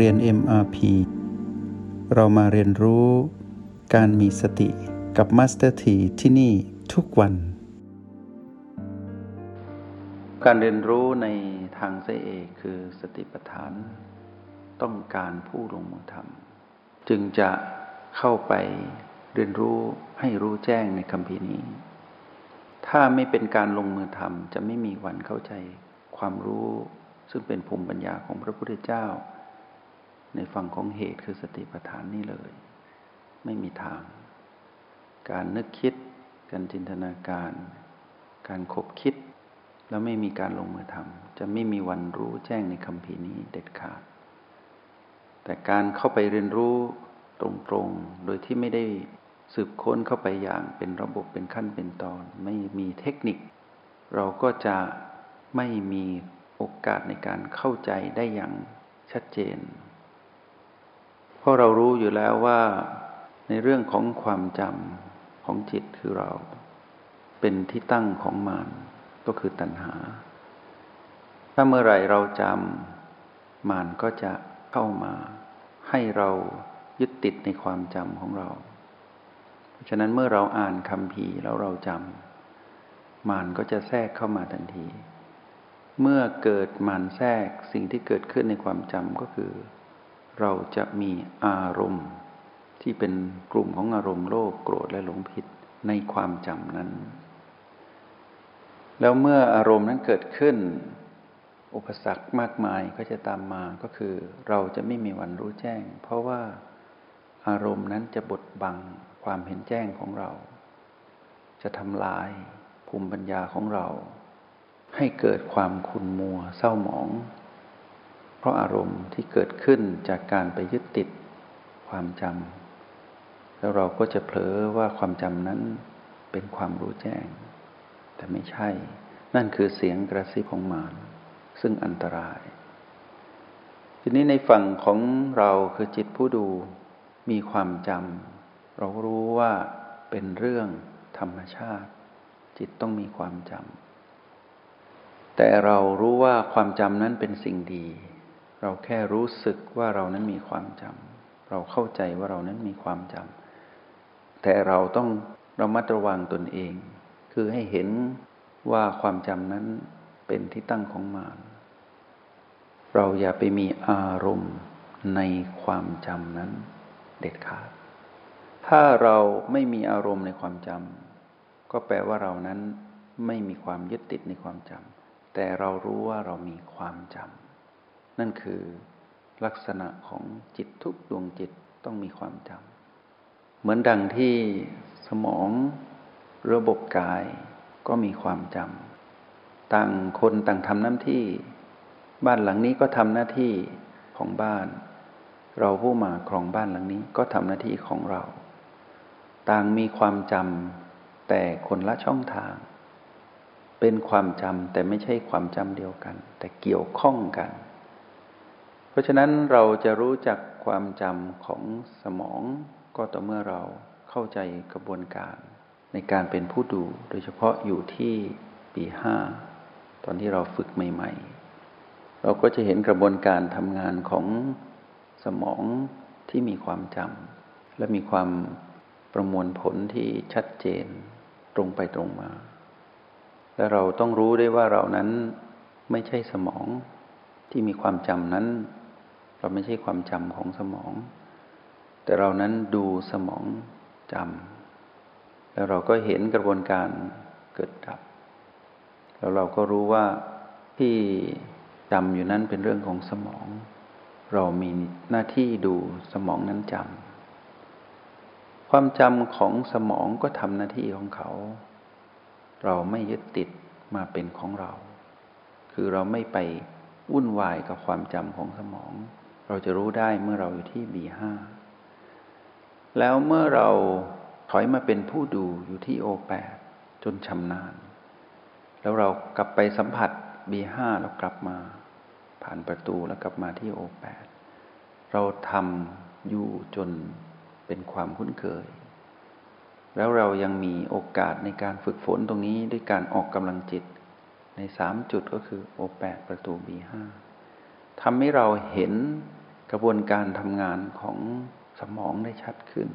เรียน MRP เรามาเรียนรู้การมีสติกับ Master T ที่ที่นี่ทุกวัน การเรียนรู้ในทางเสเอกคือสติปัฏฐาน ต้องการผู้ลงมือทำจึงจะเข้าไปเรียนรู้ให้รู้แจ้งในคำพีนี้ ถ้าไม่เป็นการลงมือทำจะไม่มีวันเข้าใจความรู้ซึ่งเป็นภูมิปัญญาของพระพุทธเจ้า ในฝั่งของเหตุคือสติปัฏฐานนี่เลย ไม่มีทาง การนึกคิด การจินตนาการ การคบคิด แล้วไม่มีการลงมือทำจะไม่มีวันรู้แจ้งในคำพีนี้เด็ดขาด แต่การเข้าไปเรียนรู้ตรงๆ โดยที่ไม่ได้สืบค้นเข้าไปอย่างเป็นระบบเป็นขั้นเป็นตอน ไม่มีเทคนิค เราก็จะไม่มีโอกาสในการเข้าใจได้อย่างชัดเจน ราะเรารู้อยู่แล้วว่าในเรื่องของความจำของจิตคือเรา เป็นที่ตั้งของมานก็คือตัณหา ถ้าเมื่อไหร่เราจำมานก็จะเข้ามา ให้เรายึดติดในความจำของเรา เพราะฉะนั้นเมื่อเราอ่านคำพีแล้วเราจำมานก็จะแทรกเข้ามาทันที เมื่อเกิดมันแทรกสิ่งที่เกิดขึ้นในความจำก็คือ เราจะมีอารมณ์ที่เป็นกลุ่มของอารมณ์โลภโกรธและหลงผิดในความจำนั้น แล้วเมื่ออารมณ์นั้นเกิดขึ้น อุปสรรคมากมายก็จะตามมาก็คือเราจะไม่มีวันรู้แจ้ง เพราะว่าอารมณ์นั้นจะบดบังความเห็นแจ้งของเรา จะทำลายภูมิปัญญาของเรา ให้เกิดความขุ่นมัวเศร้าหมอง ราะอารมณ์ที่เกิดขึ้นจากการไปยึดติดความจำแล้วเราก็จะเผลอว่าความจำนั้นเป็นความรู้แจ้ง แต่ไม่ใช่ นั่นคือเสียงกระซิบของมารซึ่งอันตราย ทีนี้ในฝั่งของเราคือจิตผู้ดูมีความจำเรารู้ว่าเป็นเรื่องธรรมชาติ จิตต้องมีความจำแต่เรารู้ว่าความจำนั้นเป็นสิ่งดี เราแค่รู้สึกว่าเรานั้นมีความจำเราเข้าใจว่าเรานั้นมีความจำแต่เราต้องระมัดระวังตนเอง คือให้เห็นว่าความจำนั้นเป็นที่ตั้งของมารเราอย่าไปมีอารมณ์ในความจำนั้นเด็ดขาด ถ้าเราไม่มีอารมณ์ในความจำก็แปลว่าเรานั้นไม่มีความยึดติดในความจำแต่เรารู้ว่าเรามีความจำ นั่นคือลักษณะของจิตทุกดวงจิตต้องมีความจำเหมือนดังที่สมองระบบกายก็มีความจำต่างคนต่างทำหน้าที่ บ้านหลังนี้ก็ทำหน้าที่ของบ้าน เราผู้มาครองบ้านหลังนี้ก็ทำหน้าที่ของเรา ต่างมีความจำแต่คนละช่องทาง เป็นความจำแต่ไม่ใช่ความจำเดียวกัน แต่เกี่ยวข้องกัน เพราะฉะนั้นเราจะรู้จักความจำของสมองก็ต่อเมื่อเราเข้าใจกระบวนการในการเป็นผู้ดู โดยเฉพาะอยู่ที่ปีห้าตอนที่เราฝึกใหม่ ๆ เราก็จะเห็นกระบวนการทำงานของสมองที่มีความจำและมีความประมวลผลที่ชัดเจนตรงไปตรงมา และเราต้องรู้ได้ว่าเรานั้นไม่ใช่สมองที่มีความจำนั้น เราไม่ใช่ความจำของสมอง แต่เรานั้นดูสมองจำแล้วเราก็เห็นกระบวนการเกิดดับ แล้วเราก็รู้ว่าที่จำอยู่นั้นเป็นเรื่องของสมอง เรามีหน้าที่ดูสมองนั้นจำความจำของสมองก็ทำหน้าที่ของเขา เราไม่ยึดติดมาเป็นของเรา คือเราไม่ไปวุ่นวายกับความจำของสมอง เราจะรู้ได้เมื่อเราอยู่ที่บีห้าแล้วเมื่อเราถอยมาเป็นผู้ดูอยู่ที่โอแปดจนชำนาญ แล้วเรากลับไปสัมผัสบีห้าแล้วกลับมาผ่านประตูแล้วกลับมาที่โอแปดเราทำอยู่จนเป็นความคุ้นเคย แล้วเรายังมีโอกาสในการฝึกฝนตรงนี้ด้วยการออกกำลังจิตในสามจุดก็คือโอแปดประตูบีห้า ทำให้เราเห็นกระบวนการทำงานของสมองได้ชัดขึ้น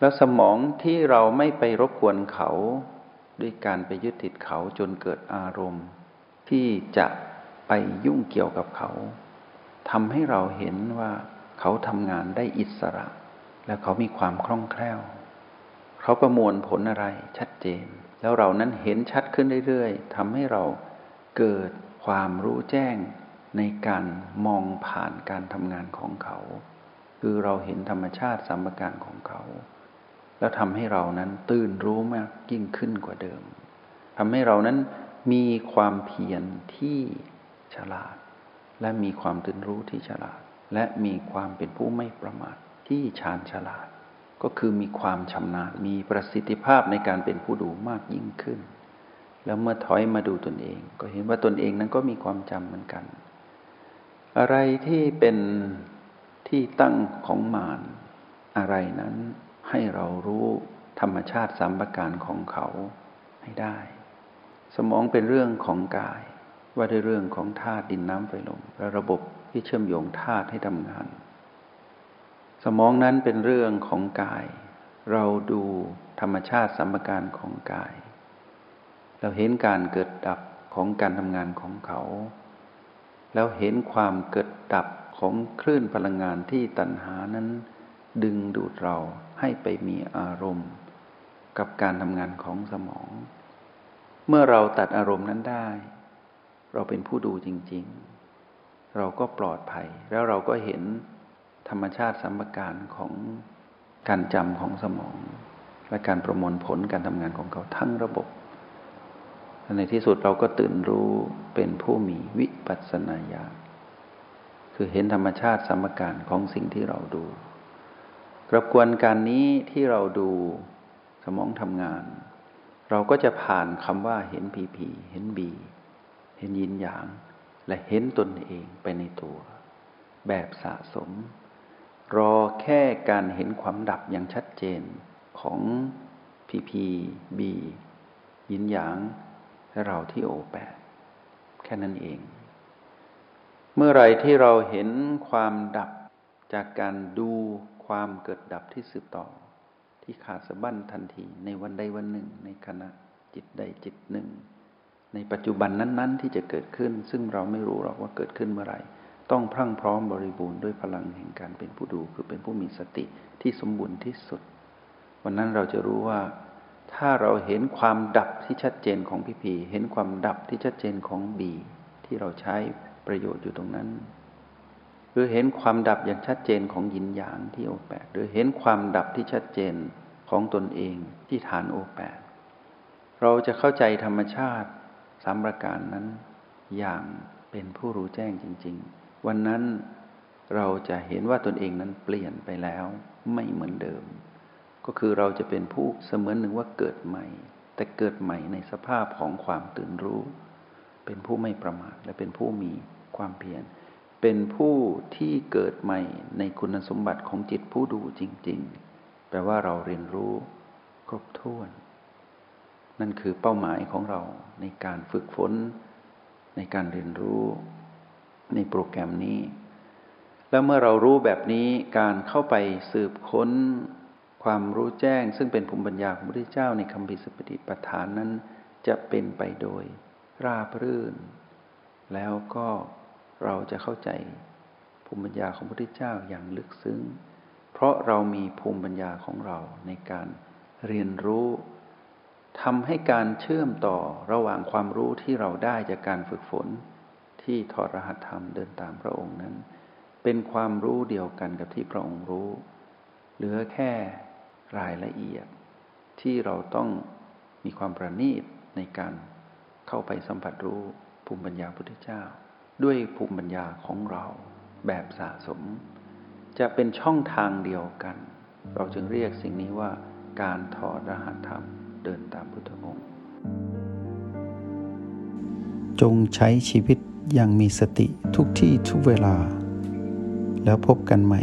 แล้วสมองที่เราไม่ไปรบกวนเขาด้วยการไปยึดติดเขาจนเกิดอารมณ์ ที่จะไปยุ่งเกี่ยวกับเขาทำให้เราเห็นว่าเขาทำงานได้อิสระ และเขามีความคล่องแคล่ว เขาประมวลผลอะไรชัดเจน แล้วเรานั้นเห็นชัดขึ้นเรื่อยๆทำให้เราเกิดความรู้แจ้ง ในการมองผ่านการทำงานของเขา คือเราเห็นธรรมชาติสัมการของเขา แล้วทำให้เรานั้นตื่นรู้มากยิ่งขึ้นกว่าเดิมทำให้เรานั้นมีความเพียรที่ฉลาด และมีความตื่นรู้ที่ฉลาด และมีความเป็นผู้ไม่ประมาทที่ชาญฉลาด ก็คือมีความชำนาญมีประสิทธิภาพในการเป็นผู้ดูมากยิ่งขึ้น แล้วเมื่อถอยมาดูตนเอง ก็เห็นว่าตนเองนั้นก็มีความจำเหมือนกัน อะไรที่เป็นที่ตั้งของมารอะไรนั้นให้เรารู้ธรรมชาติสามประการของเขาให้ได้ สมองเป็นเรื่องของกาย ว่าด้วยเรื่องของธาตุดินน้ำไฟลมและระบบที่เชื่อมโยงธาตุให้ทำงาน สมองนั้นเป็นเรื่องของกาย เราดูธรรมชาติสัมปการของกาย เราเห็นการเกิดดับของการทำงานของเขา แล้วเห็นความเกิดดับของคลื่นพลังงานที่ตัณหานั้น ดึงดูดเราให้ไปมีอารมณ์ กับการทำงานของสมอง เมื่อเราตัดอารมณ์นั้นได้ เราเป็นผู้ดูจริง ๆ เราก็ปลอดภัย แล้วเราก็เห็นธรรมชาติสัมปการของการจำของสมอง และการประมวลผลการทำงานของเขาทั้งระบบ ในที่สุดเราก็ตื่นรู้เป็นผู้มีวิปัสสนาญาณคือเห็นธรรมชาติสมการของสิ่งที่เราดู กระบวนการนี้ที่เราดูสมองทำงาน เราก็จะผ่านคำว่าเห็นผีผีเห็นบี เห็นยินหยาง และเห็นตนเองไปในตัว แบบสะสม รอแค่การเห็นความดับอย่างชัดเจนของพีพีบียินหยาง เราที่โอแปดแค่นั้นเอง เมื่อไรที่เราเห็นความดับจากการดูความเกิดดับที่สืบต่อ ที่ขาดสะบั้นทันทีในวันใดวันหนึ่ง ในขณะจิตใดจิตหนึ่ง ในปัจจุบันนั้น ๆ ที่จะเกิดขึ้น ซึ่งเราไม่รู้หรอกว่าเกิดขึ้นเมื่อไรต้องพรั่งพร้อมบริบูรณ์ด้วยพลังแห่งการเป็นผู้ดูคือเป็นผู้มีสติที่สมบูรณ์ที่สุด วันนั้นเราจะรู้ว่า ถ้าเราเห็นความดับที่ชัดเจนของพีพีเห็นความดับที่ชัดเจนของบีที่เราใช้ประโยชน์อยู่ตรงนั้น หรือเห็นความดับอย่างชัดเจนของยินหยางที่โอแปดหรือเห็นความดับที่ชัดเจนของตนเองที่ฐานโอแปดเราจะเข้าใจธรรมชาติสามประการนั้น อย่างเป็นผู้รู้แจ้งจริง ๆ วันนั้นเราจะเห็นว่าตนเองนั้นเปลี่ยนไปแล้วไม่เหมือนเดิม ก็คือเราจะเป็นผู้เสมือนหนึ่งว่าเกิดใหม่ แต่เกิดใหม่ในสภาพของความตื่นรู้ เป็นผู้ไม่ประมาทและเป็นผู้มีความเพียรเป็นผู้ที่เกิดใหม่ในคุณสมบัติของจิตผู้ดูจริง ๆ แปลว่าเราเรียนรู้ครบถ้วน นั่นคือเป้าหมายของเราในการฝึกฝน ในการเรียนรู้ในโปรแกรมนี้ แล้วเมื่อเรารู้แบบนี้การเข้าไปสืบค้น ความรู้แจ้งซึ่งเป็นภูมิปัญญาของพระพุทธเจ้าในคำพิสปฏิปทานนั้น จะเป็นไปโดยราบรื่น แล้วก็เราจะเข้าใจภูมิปัญญาของพระพุทธเจ้าอย่างลึกซึ้ง เพราะเรามีภูมิปัญญาของเราในการเรียนรู้ทำให้การเชื่อมต่อระหว่างความรู้ที่เราได้จากการฝึกฝน ที่ทอดรหัสธรรมเดินตามพระองค์นั้น เป็นความรู้เดียวกันกับที่พระองค์รู้ เหลือแค่ รายละเอียด ที่เราต้องมีความประณีตในการเข้าไปสัมผัสรู้ภูมิปัญญาพุทธเจ้า ด้วยภูมิปัญญาของเราแบบสะสม จะเป็นช่องทางเดียวกัน เราจึงเรียกสิ่งนี้ว่าการถอดรหัสธรรมเดินตามพุทธองค์ จงใช้ชีวิตอย่างมีสติทุกที่ทุกเวลา แล้วพบกันใหม่